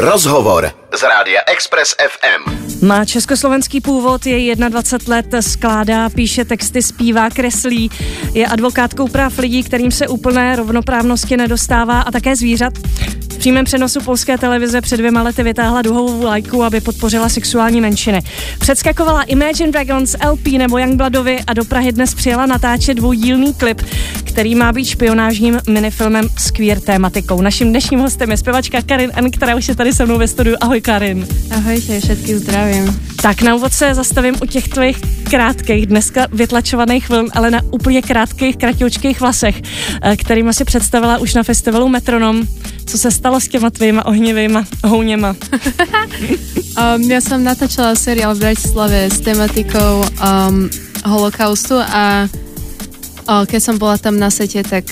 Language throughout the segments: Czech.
Rozhovor z rádia Express FM. Má československý původ, je 21 let, skládá, píše texty, zpívá, kreslí. Je advokátkou práv lidí, kterým se úplné rovnoprávnosti nedostává a také zvířat. V přímém přenosu polské televize před dvěma lety vytáhla duhovou lajku, aby podpořila sexuální menšiny. Předskakovala Imagine Dragons, LP nebo Youngbloodovy a do Prahy dnes přijela natáčet dvoudílný klip, který má být špionážním minifilmem s queer tématikou. Naším dnešním hostem je zpěvačka Karin N, která už je tady se mnou ve studiu. Ahoj Karin. Ahojte, všetky zdravím. Tak na úvod se zastavím u těch tvých krátkých, dneska vytlačovaných vln, ale na úplně krátkých, kratěčkých vlasech, eh, kterým si představila už na festivalu Metronom. Co se stalo s těma tvýma ohnivýma houněma? um, ja som natáčala seriál v Bratislave s tematikou um, holokaustu a uh, keď som bola tam na sete, tak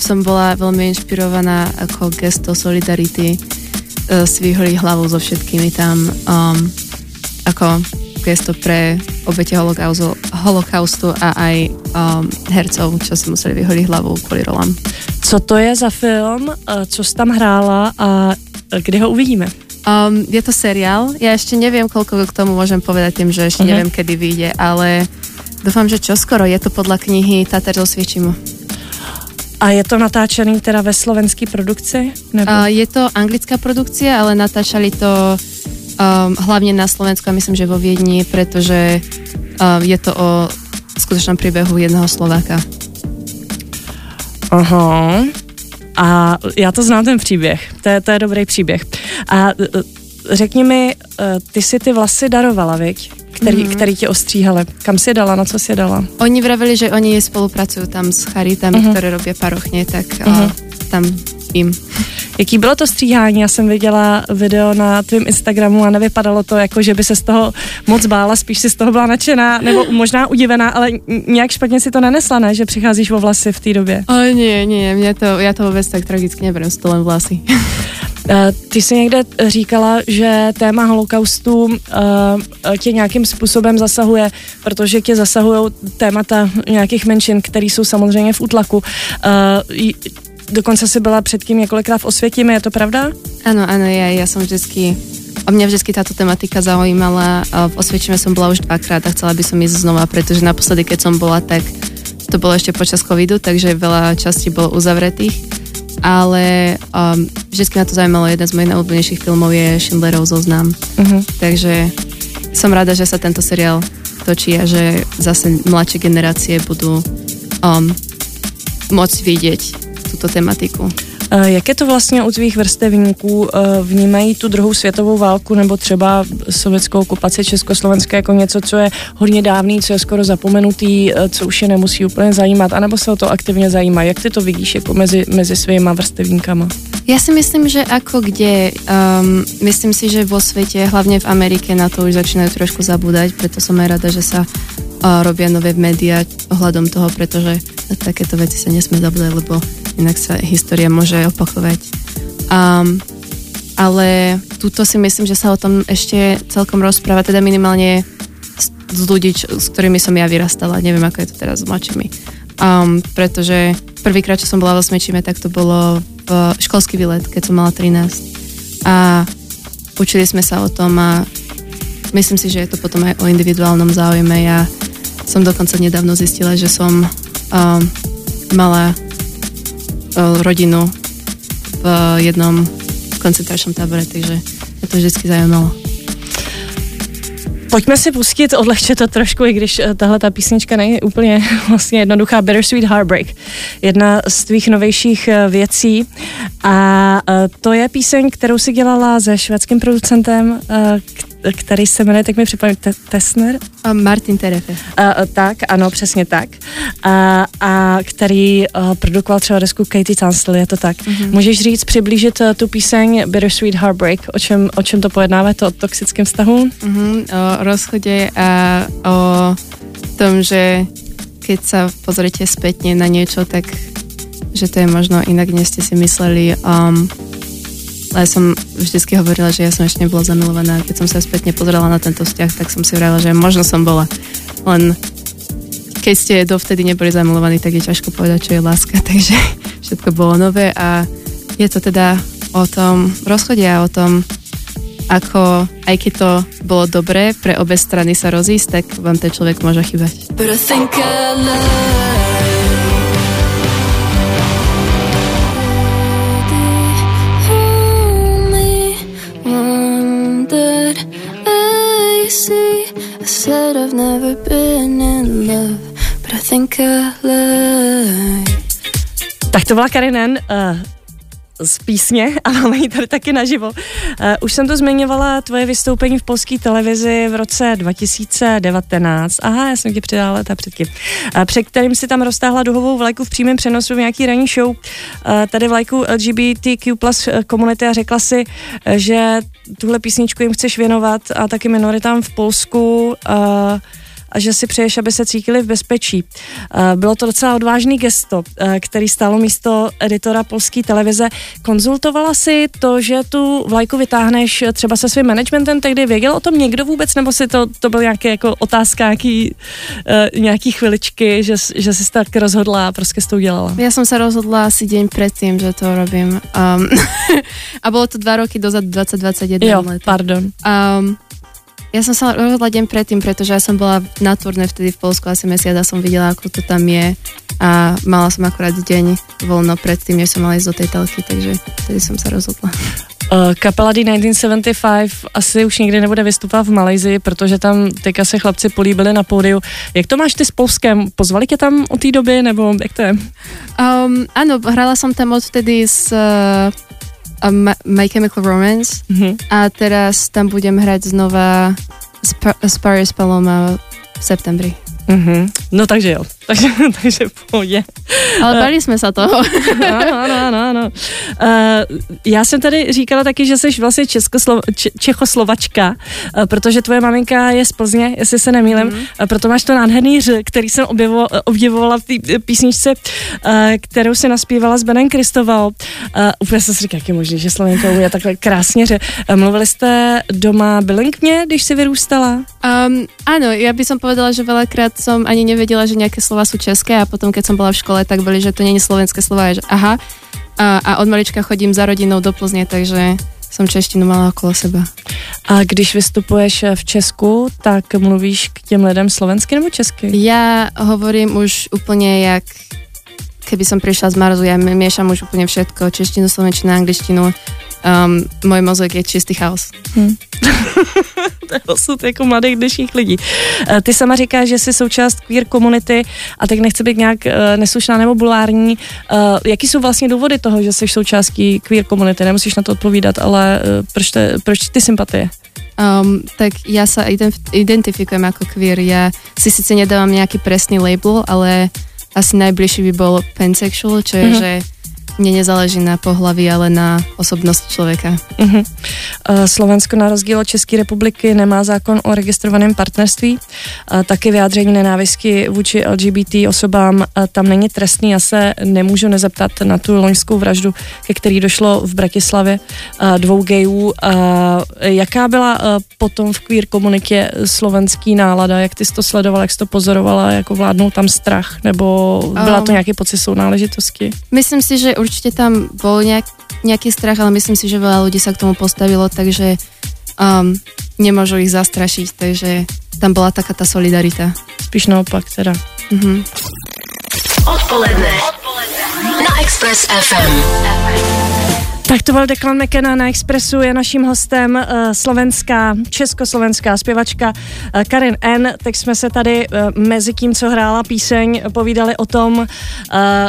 som bola veľmi inšpirovaná ako gesto solidarity uh, svihli hlavu so všetkými tam um, ako gesto pre obete holokaustu, holokaustu a aj um, hercov, čo si museli vyholiť hlavu kvôli rolám. Co to je za film, co jsi tam hrála a kdy ho uvidíme? Um, je to seriál. Ja ešte neviem, koľko k tomu môžem povedať tým, že ešte uh-huh. neviem, kedy vyjde, ale dúfam, že čoskoro. Je to podľa knihy Tatar zo Svičimu. A je to natáčený teda ve slovenské produkci? Nebo? Uh, je to anglická produkcia, ale natáčali to um, hlavne na Slovensku a myslím, že vo Viedni, pretože um, je to o skutočnom príbehu jedného Slováka. Aha. A já to znám ten příběh. To je, to je dobrý příběh. A e, řekni mi, e, ty si ty vlasy darovala, viď? Který, mm-hmm. který ti ostříhali. Kam si dala, na co si dala? Oni vravili, že oni spolupracují tam s charitami, mm-hmm. které robí parochně, tak mm-hmm. tam jim. Jaký bylo to stříhání? Já jsem viděla video na tvém Instagramu a nevypadalo to jako, že by se z toho moc bála, spíš si z toho byla nadšená, nebo možná udivená, ale nějak špatně si to nenesla, ne? Že přicházíš o vlasy v té době. O nie, nie, mě to, já to vůbec tak tragicky neberem, to len vlasy. Eh, ty jsi někde říkala, že téma holokaustu uh, tě nějakým způsobem zasahuje, protože tě zasahují témata nějakých menšin, které jsou samozřejmě v útlaku. Uh, Dokonce si byla předtím několikrát v Osvětimi, je to pravda? Ano, ano, já, já jsem vždycky a mňa vždycky táto tematika zaujímala. V Osviečime som bola už dvakrát a chcela by som ísť znova, pretože naposledy, keď som bola, tak to bolo ešte počas covidu, takže veľa častí bolo uzavretých. Ale um, vždycky ma to zaujímalo. Jeden z mojich najobľúbenejších filmov je Schindlerov zoznam. Uh-huh. Takže som rada, že sa tento seriál točí a že zase mladšie generácie budú um, môcť vidieť tuto tematiku. Jak je to vlastně u tvých vrstevníků? Vnímají tu druhou světovou válku nebo třeba sovětskou okupaci Československé jako něco, co je hodně dávný, co je skoro zapomenutý, co už je nemusí úplně zajímat, anebo se o to aktivně zajímá? Jak ty to vidíš jako mezi, mezi svýma vrstevníkama? Ja si myslím, že ako kde, um, myslím si, že vo svete, hlavne v Amerike, na to už začínajú trošku zabúdať, preto som aj rada, že sa uh, robia nové médiá ohľadom toho, pretože takéto veci sa nesmie zabúdať, lebo inak sa história môže opakovať. Um, ale tuto si myslím, že sa o tom ešte celkom rozpráva, teda minimálne z, ľudí, s ktorými som ja vyrastala. Neviem, ako je to teraz s mladšími. Um, pretože prvýkrát, čo som bola vo Smečime, tak to bolo v školský výlet, keď som mala 13. A učili sme sa o tom a myslím si, že je to potom aj o individuálnom záujme. Ja som dokonca nedávno zistila, že som um, mala rodinu v jednom koncentračnom tábore, takže je to vždycky zajímalo. Pojďme si pustit, odlehče to trošku, i když eh, tahle ta písnička není úplně vlastně jednoduchá. Bittersweet Heartbreak, jedna z tvých novějších eh, věcí. A to je píseň, kterou si dělala se švédským producentem, který se jmenuje, tak mi připomíná, Tesner? A Martin Terefe. A, tak, ano, přesně tak. A, a který a, produkoval třeba desku Katie Tunstall, je to tak. Mm-hmm. Můžeš říct, přiblížit a, tu píseň Bittersweet Heartbreak, o čem, o čem to pojednáme, to o toxickém vztahu? Mm-hmm, o rozchode a o tom, že keď sa pozrite spätne na niečo, tak že to je možno inak, než ste si mysleli. Um, ale som vždycky hovorila, že ja som ešte nebola zamilovaná. Keď som sa spätne pozerala na tento vzťah, tak som si vrala, že možno som bola. Len keď ste dovtedy neboli zamilovaní, tak je ťažko povedať, čo je láska. Takže všetko bolo nové a je to teda o tom rozchode a o tom, ako aj keď to bolo dobré pre obe strany sa rozísť, tak vám ten človek môže chýbať. But I think I said I've never been in love, but I think I love. Tak to byla Karinen. Uh, z písně a máme ji tady taky naživo. Uh, už jsem to zmiňovala, tvoje vystoupení v polské televizi v roce 2019. Aha, já jsem ti přidala ta předtím. Uh, před kterým si tam roztáhla duhovou vlajku v přímém přenosu v nějaký ranní show. Uh, tady vlajku LGBTQ plus komunity a řekla si, že tuhle písničku jim chceš věnovat a taky minoritám v Polsku. Uh, a že si přeješ, aby se cítili v bezpečí. Eh, bylo to docela odvážný gesto, eh, který stálo místo editora polské televize. Konzultovala si to, že tu vlajku vytáhneš třeba se svým managementem, tehdy věděl o tom někdo vůbec, nebo si to, to byl nějaký jako otázka, nějaký, uh, nějaký chviličky, že, že jsi tak rozhodla a prostě s to udělala? Já jsem se rozhodla asi den předtím, že to robím. Um, a bylo to dva roky dozadu, 2021 Jo, pardon. Um, ja som sa rozhodla deň predtým, pretože ja som bola na turné vtedy v Polsku asi mesiac a som videla, ako to tam je a mala som akurát deň voľno predtým, než som mala ísť do tej telky, takže vtedy som sa rozhodla. Uh, kapela D1975 asi už nikdy nebude vystupovat v Malajzii, protože tam teďka se chlapci políbili na pódiu. Jak to máš ty s Polskem? Pozvali tě tam od té doby, nebo jak to je? Um, ano, hrala som tam odvtedy s uh, a My Chemical Romance mm-hmm. a teraz tam budem hrať znova s, pa- s Paris Paloma v septembri. Mm-hmm. No takže jo, takže, takže pohodě. Ale eh, bali jsme se toho. ano, ano, ano, ano. Uh, já jsem tady říkala taky, že jsi vlastně Českoslo- Č- Čechoslovačka, uh, protože tvoje maminka je z Plzně, jestli se nemýlím, mm. uh, proto máš to nádherný ř, který jsem objevo- objevovala v té písničce, uh, kterou si naspívala s Benem Kristoval. Uh, úplně jsem si říkala, jak je možný, že Slovenka je takhle krásně ř. Uh, mluvili jste doma bylinkně, když jsi vyrůstala? Um, ano, já bych povedala, že velakrát som ani nevedela, že nejaké slova sú české a potom, keď som bola v škole, tak boli, že to není slovenské slova, že aha. A, a od malička chodím za rodinou do Plzně, takže jsem češtinu mala okolo seba. A když vystupuješ v Česku, tak mluvíš k těm lidem slovensky nebo česky? Já hovorím už úplně jak keby som prišla z Marzu, ja miešam už úplne všetko, češtinu, slovenčinu, angličtinu, um, můj mozek je čistý chaos. Hmm. to je osud jako mladých dnešních lidí. Uh, ty sama říkáš, že jsi součást queer komunity a tak nechci být nějak uh, neslušná nebo bulvární. Uh, jaký jsou vlastně důvody toho, že jsi součástí queer komunity? Nemusíš na to odpovídat, ale uh, proč, te, proč ty sympatie? Um, tak ja sa identifikujem ako queer. Ja si síce nedávam nejaký presný label, ale asi najbližší by bol pansexual, čo je, mm-hmm. že mně nezáleží na pohlaví, ale na osobnost člověka. Uh-huh. Slovensko na rozdíl od České republiky nemá zákon o registrovaném partnerství. Uh, taky vyjádření nenávisti vůči LGBT osobám uh, tam není trestný. Já se nemůžu nezeptat na tu loňskou vraždu, ke který došlo v Bratislavě dvou gejů. Jaká byla potom v queer komunitě slovenský nálada? Jak ty jsi to sledovala, jak jsi to pozorovala? Jako vládnul tam strach? Nebo byla to um, nějaký pocit sounáležitosti? Myslím si, že určite tam bol nejak, nejaký strach, ale myslím si, že veľa ľudí sa k tomu postavilo, takže um, nemôžu ich zastrašiť, takže tam bola taká tá solidarita. Spíš naopak teda. Mm-hmm. Odpoledne. Odpoledne. Na Express FM. Tak to byl Declan McKenna na Expressu, je naším hostem uh, slovenská, československá zpěvačka uh, Karin N. Teď jsme se tady uh, mezi tím, co hrála píseň, povídali o tom, uh,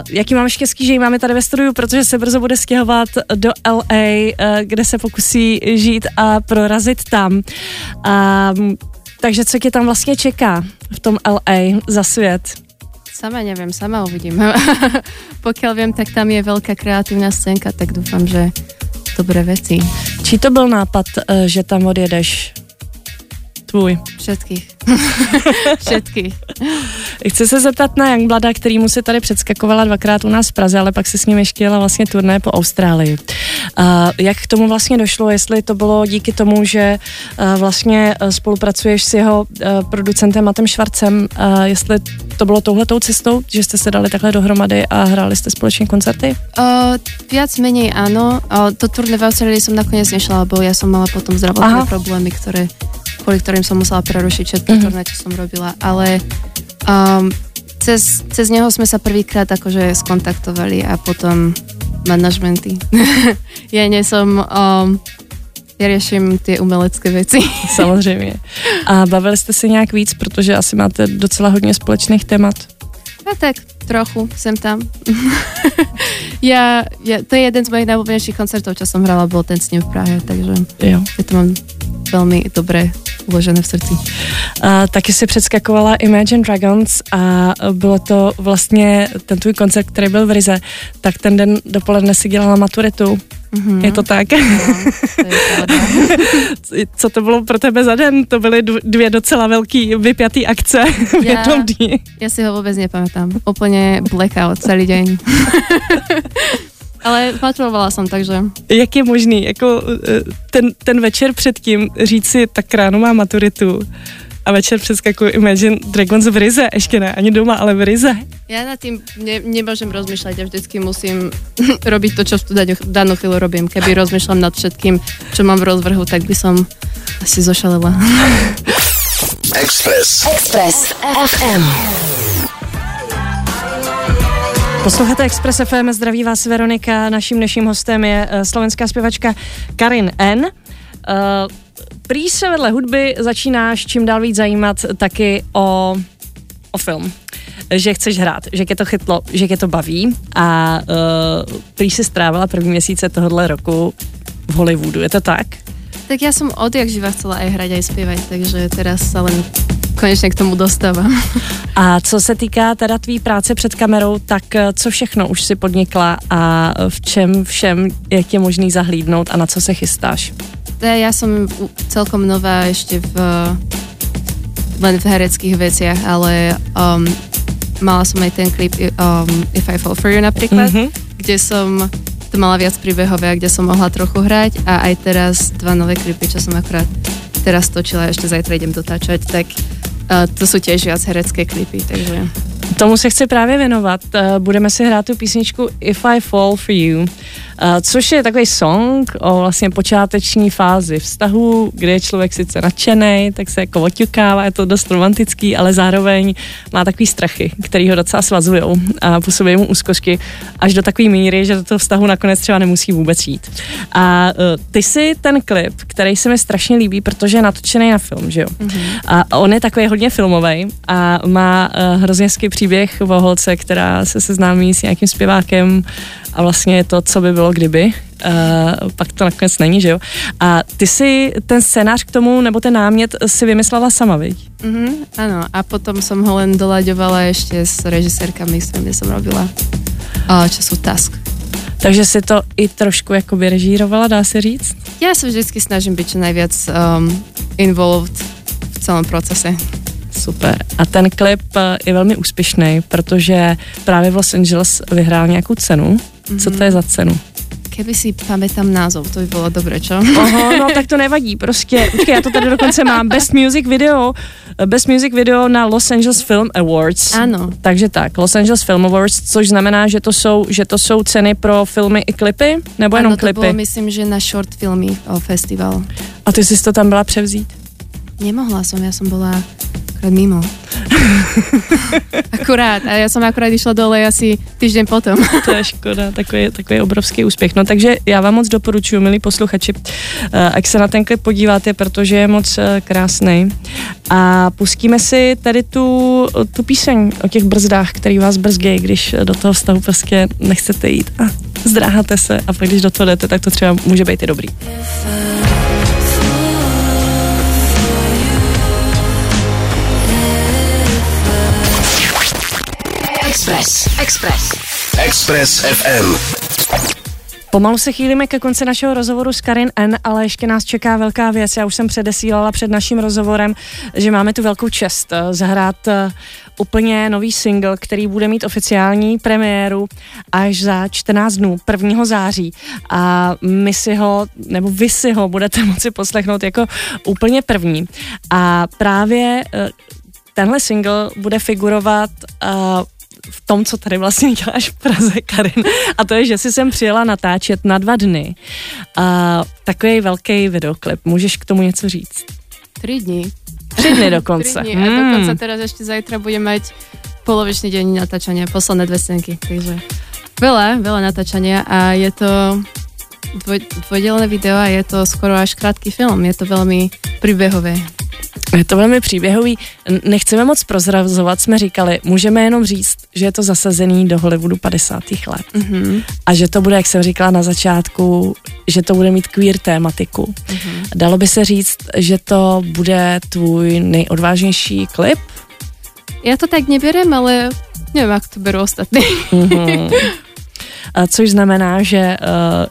jaký máme štěstí, že ji máme tady ve studiu, protože se brzo bude stěhovat do LA, uh, kde se pokusí žít a prorazit tam. Uh, takže co tě tam vlastně čeká v tom LA za svět? Sama neviem, sama uvidím. Pokiaľ viem, tak tam je veľká kreatívna scénka, tak dúfam, že dobré veci. Či to byl nápad, eh, že tam odjedeš? Tvůj? Všetkých. Všetkých. Chci se zeptat na Youngblada, který mu se tady předskakovala dvakrát u nás v Praze, ale pak se s ním ještě jela vlastně turné po Austrálii. Uh, jak k tomu vlastně došlo, jestli to bylo díky tomu, že uh, vlastně spolupracuješ s jeho uh, producentem Matem Švarcem, uh, jestli to bylo touhletou cestou, že jste se dali takhle dohromady a hráli jste společně koncerty? Uh, viac menej áno. Uh, to turné v Austrálii som nakoniec nešla, lebo ja som mala potom zdravotné Aha. problémy, ktoré, kvôli ktorým som musela prerušiť všetky uh-huh. turné, čo som robila. Ale um, cez, cez neho sme sa prvýkrát akože skontaktovali a potom manažmenty. ja nie som... Um, já řeším ty umelecké věci. Samozřejmě. A bavili jste se nějak víc, protože asi máte docela hodně společných témat. A tak trochu, jsem tam. ja, ja, to je jeden z mojich najobľúbenejších koncertov, čo som hrala, bol ten s ním v Prahe, takže jo. je to mám velmi dobré uložené v srdci. A, taky si předskakovala Imagine Dragons a bylo to vlastně ten tvůj koncert, který byl v Rize, tak ten den dopoledne si dělala maturitu. Mm-hmm. Je to tak? No, to je Co to bylo pro tebe za den? To byly dvě docela velký vypjatý akce v já, jednom dní. Já si ho vůbec nepamätám. Úplně blackout celý den. Ale maturovala jsem, takže... Jak je možný, jako eh, ten, ten večer předtím říct si, tak ráno má maturitu a večer přeskakuju Imagine Dragons v Rize, ještě ne, ani doma, ale v Rize. Já nad tím ne, nemůžem rozmýšlet, já vždycky musím robiť to, čo v tu danú chvíľu robím. Keby rozmýšľam nad všetkým, čo mám v rozvrhu, tak by som asi zošalela. Express. Express FM. Posloucháte Express FM, zdraví vás Veronika, naším dnešním hostem je uh, slovenská zpěvačka Karin N. Uh, prý se vedle hudby začínáš čím dál víc zajímat taky o, o film. Že chceš hrát, že tě to chytlo, že tě to baví a uh, prý si strávila první měsíce tohohle roku v Hollywoodu, je to tak? Tak ja som odjak živa chcela aj hrať, aj spievať, takže teraz sa len konečně k tomu dostávám. A co se týká teda tvý práce před kamerou, tak eh, co všechno už si podnikla a v čem všem je tě možný zahlídnout a na co se chystáš? Ja som celkom nová ešte v len v hereckých veciach, ale um, mala som aj ten klip um, If I Fall For You napríklad, mm-hmm. kde som to mala viac príbehové, kde som mohla trochu hrať a aj teraz dva nové klipy, čo som akurát teraz točila, ešte zajtra idem dotáčať, tak to jsou těž viac herecké klipy, takže... Tomu se chci právě věnovat. Uh, budeme si hrát tu písničku If I Fall For You. Uh, což je takový song o vlastně počáteční fázi vztahu, kde je člověk sice nadšený, tak se jako oťukává, je to dost romantický, ale zároveň má takový strachy, který ho docela svazují a působí mu úzkosti až do takové míry, že do toho vztahu nakonec třeba nemusí vůbec jít. A uh, ty si ten klip, který se mi strašně líbí, protože je natočený na film, že jo? Mm-hmm. A on je takový hodně filmový a má uh, hrozně hezký příběh o holce, která se seznámí s nějakým zpěvákem a vlastně je to, co by bylo kdyby. Uh, pak to nakonec není, že jo? A ty si ten scénář k tomu, nebo ten námět si vymyslela sama, viď? Mm-hmm, ano, a potom jsem ho len dolaďovala ještě s režisérkami, s kterými jsem robila uh, času Task. Takže si to i trošku jako režírovala, dá se říct? Já se vždycky snažím být čo najviac um, involved v celém procese. Super. A ten klip eh, je velmi úspěšný, protože právě v Los Angeles vyhrál nějakou cenu. Mm-hmm. Co to je za cenu? Keby si pamätám názov, to by bylo dobré, čo? Oho, no tak to nevadí, prostě, počkej, já to tady dokonce mám, Best Music Video, Best Music Video na Los Angeles Film Awards. Ano. Takže tak, Los Angeles Film Awards, což znamená, že to jsou, že to jsou ceny pro filmy i klipy, nebo ano, jenom klipy? to bylo, myslím, že na short filmy o festival. A ty jsi to tam byla převzít? Nemohla som, ja som bola akurát mimo. akurát. A já jsem akurát išla dole asi týden potom. to je škoda, takový, takový obrovský úspěch. No takže já vám moc doporučuji, milí posluchači, eh, ať se na ten klip podíváte, protože je moc eh, krásný. A pustíme si tady tu, tu píseň o těch brzdách, který vás brzdějí, když do toho vztahu prostě nechcete jít a zdráháte se a pak když do toho jdete, tak to třeba může být i dobrý. Express. Express. Express FM. Pomalu se chýlíme ke konci našeho rozhovoru s Karin N, ale ještě nás čeká velká věc. Já už jsem předesílala před naším rozhovorem, že máme tu velkou čest eh, zahrát eh, úplně nový single, který bude mít oficiální premiéru až za 14 dnů, 1. září. A my si ho, nebo vy si ho budete moci poslechnout jako úplně první. A právě eh, tenhle single bude figurovat v tom, co tady vlastně děláš v Praze, Karin. A to je, že si sem přijela natáčet na dva dny. A takový velký videoklip. Můžeš k tomu něco říct? Tři dny. Tři dny dokonce. Tři dny. A hmm. dokonce teraz ještě zajtra budeme mít polovičný den natáčania, posledné dvě scénky, takže veľa, veľa natáčania a je to dvoj, dvojdělné video a je to skoro až krátký film, je to velmi příběhové. Je to velmi příběhový. Nechceme moc prozrazovat, jsme říkali, můžeme jenom říct, že je to zasazený do Hollywoodu 50. let. Mm-hmm. A že to bude, jak jsem říkala na začátku, že to bude mít queer tématiku. Mm-hmm. Dalo by se říct, že to bude tvůj nejodvážnější klip? Já to tak neberem, ale nevím, jak to berou ostatní. Mm-hmm. což znamená, že eh,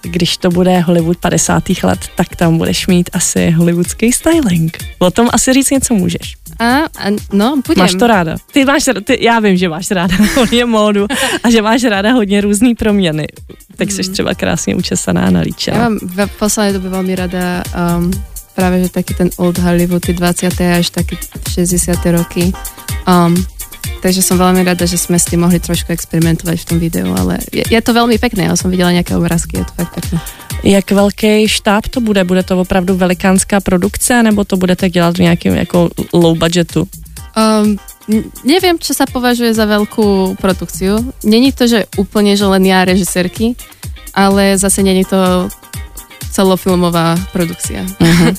když to bude Hollywood 50. let, tak tam budeš mít asi hollywoodský styling. O tom asi říct něco můžeš. A, a no, budem. Máš to ráda. Ty máš, ty, já vím, že máš ráda hodně módu a že máš ráda hodně různý proměny. Tak jsi mm. třeba krásně učesaná na líče. Já mám v poslední době velmi ráda um, právě, že taky ten old Hollywood, ty 20. až taky 60. roky. Um, takže som veľmi rada, že sme s tým mohli trošku experimentovať v tom videu, ale je, je to veľmi pekné, ja som viděla nějaké obrázky, je to fakt pekné. Jak velký štáb to bude? Bude to opravdu velikánská produkce, nebo to budete dělat v nějakém jako low budgetu? Um, neviem, čo sa považuje za veľkú produkciu. Není to, že úplne, že len ja režisérky, ale zase není to celofilmová produkcia. Uh-huh.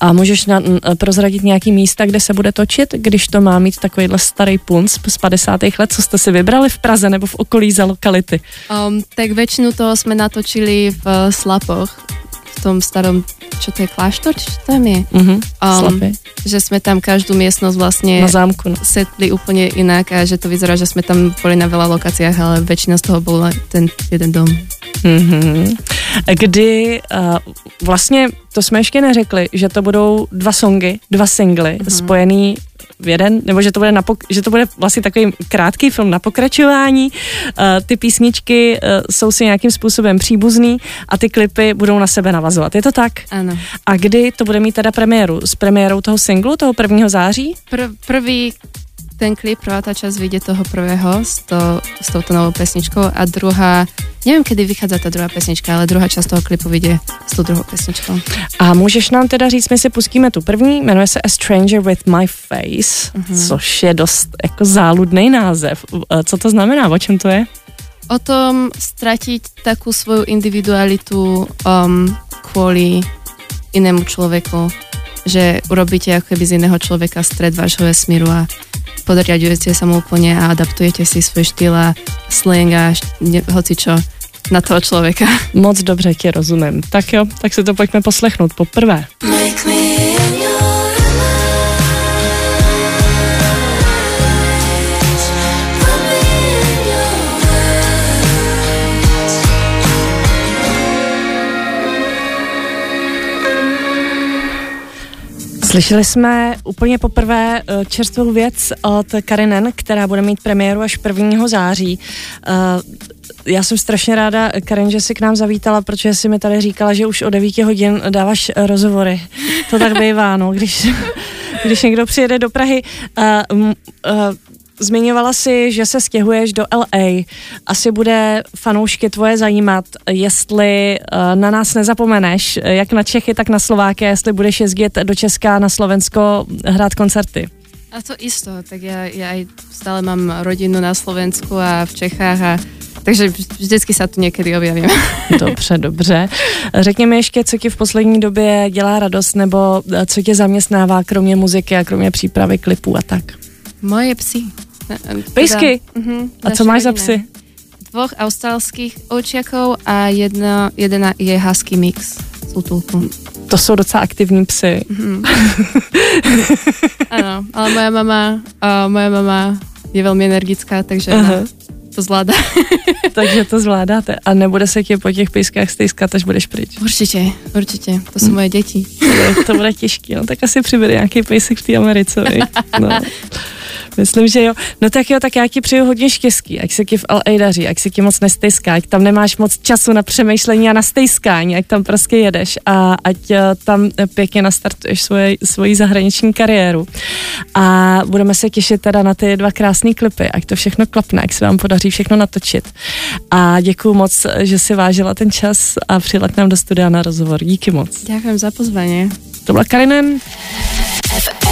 A můžeš na, prozradit nějaký místa, kde se bude točit, když to má mít takovýhle starý punc z 50. let, co jste si vybrali v Praze nebo v okolí za lokality? Um, tak většinu toho jsme natočili v Slapoch, v tom starom, čo to je kláštor, či tam je? Uh-huh. Um, že jsme tam každou místnost vlastně na zámku, no. setli úplně jinak a že to vyzerá, že jsme tam boli na veľa lokáciách, ale většina z toho byl ten jeden dom. Mm-hmm. Kdy uh, vlastně, to jsme ještě neřekli, že to budou dva songy, dva singly mm-hmm. spojený v jeden, nebo že to bude, na pok- že to bude vlastně takový krátký film na pokračování. Uh, ty písničky uh, jsou si nějakým způsobem příbuzný a ty klipy budou na sebe navazovat. Je to tak? Ano. A kdy to bude mít teda premiéru? S premiérou toho singlu, toho 1. září? Pr- prvý ten klip, prvá tá časť vyjde toho prvého s, to, s touto novou pesničkou a druhá, neviem kedy vychádza ta druhá pesnička, ale druhá časť toho klipu vyjde s tou druhou pesničkou. A můžeš nám teda říct, my si pustíme tu první, jmenuje se A Stranger with My Face, uh-huh. což je dost jako záludný název. Co to znamená, o čem to je? O tom stratiť takú svoju individualitu um, kvôli inému človeku, že urobíte ako keby z iného človeka stred vášho vesmíru a podriadujete sa mu úplne a adaptujete si svůj štýl a slang a hoci čo na toho člověka. Moc dobře tě rozumím. Tak jo, tak si to pojďme poslechnout poprvé. Make me Slyšeli jsme úplně poprvé eh, čerstvou věc od Karinen, která bude mít premiéru až 1. září. Eh, já jsem strašně ráda, Karin, že jsi k nám zavítala, protože jsi mi tady říkala, že už o 9 hodin dáváš rozhovory. To tak bývá, no, když, když někdo přijede do Prahy. Uh, uh, Zmiňovala si, že se stěhuješ do LA. Asi bude fanoušky tvoje zajímat, jestli uh, na nás nezapomeneš, jak na Čechy, tak na Slováky, jestli budeš jezdit do Česka, na Slovensko hrát koncerty. A to isto, tak já, já stále mám rodinu na Slovensku a v Čechách a takže vždycky se tu někdy objavím. Dobře, dobře. Řekni mi ještě, co ti v poslední době dělá radost, nebo eh, co tě zaměstnává, kromě muziky a kromě přípravy klipů a tak? Moje psy. Pejsky? Uh-huh, a co máš za psy? Dvoch australských ovčiakov a jedna, jedna je husky mix. To jsou docela aktivní psy. Mm-hmm. ano, ale moja mama, uh, moja mama je velmi energická, takže uh-huh. to zvládá. Takže to zvládáte. A nebude se ti po těch pejskách stejskat, až budeš pryč. Určitě, určitě. To jsou moje děti. To, to bude těžké, no tak asi přibude nějaký pejsek v té Americe. No. Myslím, že jo. No tak jo, tak já ti přeju hodně štěstí, ať se ti v LA daří, ať se ti moc nestejská, ať tam nemáš moc času na přemýšlení a na stejskání, ať tam prostě jedeš a ať eh, tam pěkně nastartuješ svoje, svoji zahraniční kariéru. A budeme se těšit teda na ty dva krásné klipy, ať to všechno klapne, ať se vám podaří všechno natočit. A děkuji moc, že si vážila ten čas a přijela k nám do studia na rozhovor. Díky moc. Děkuji za pozvání. To byla Karinen.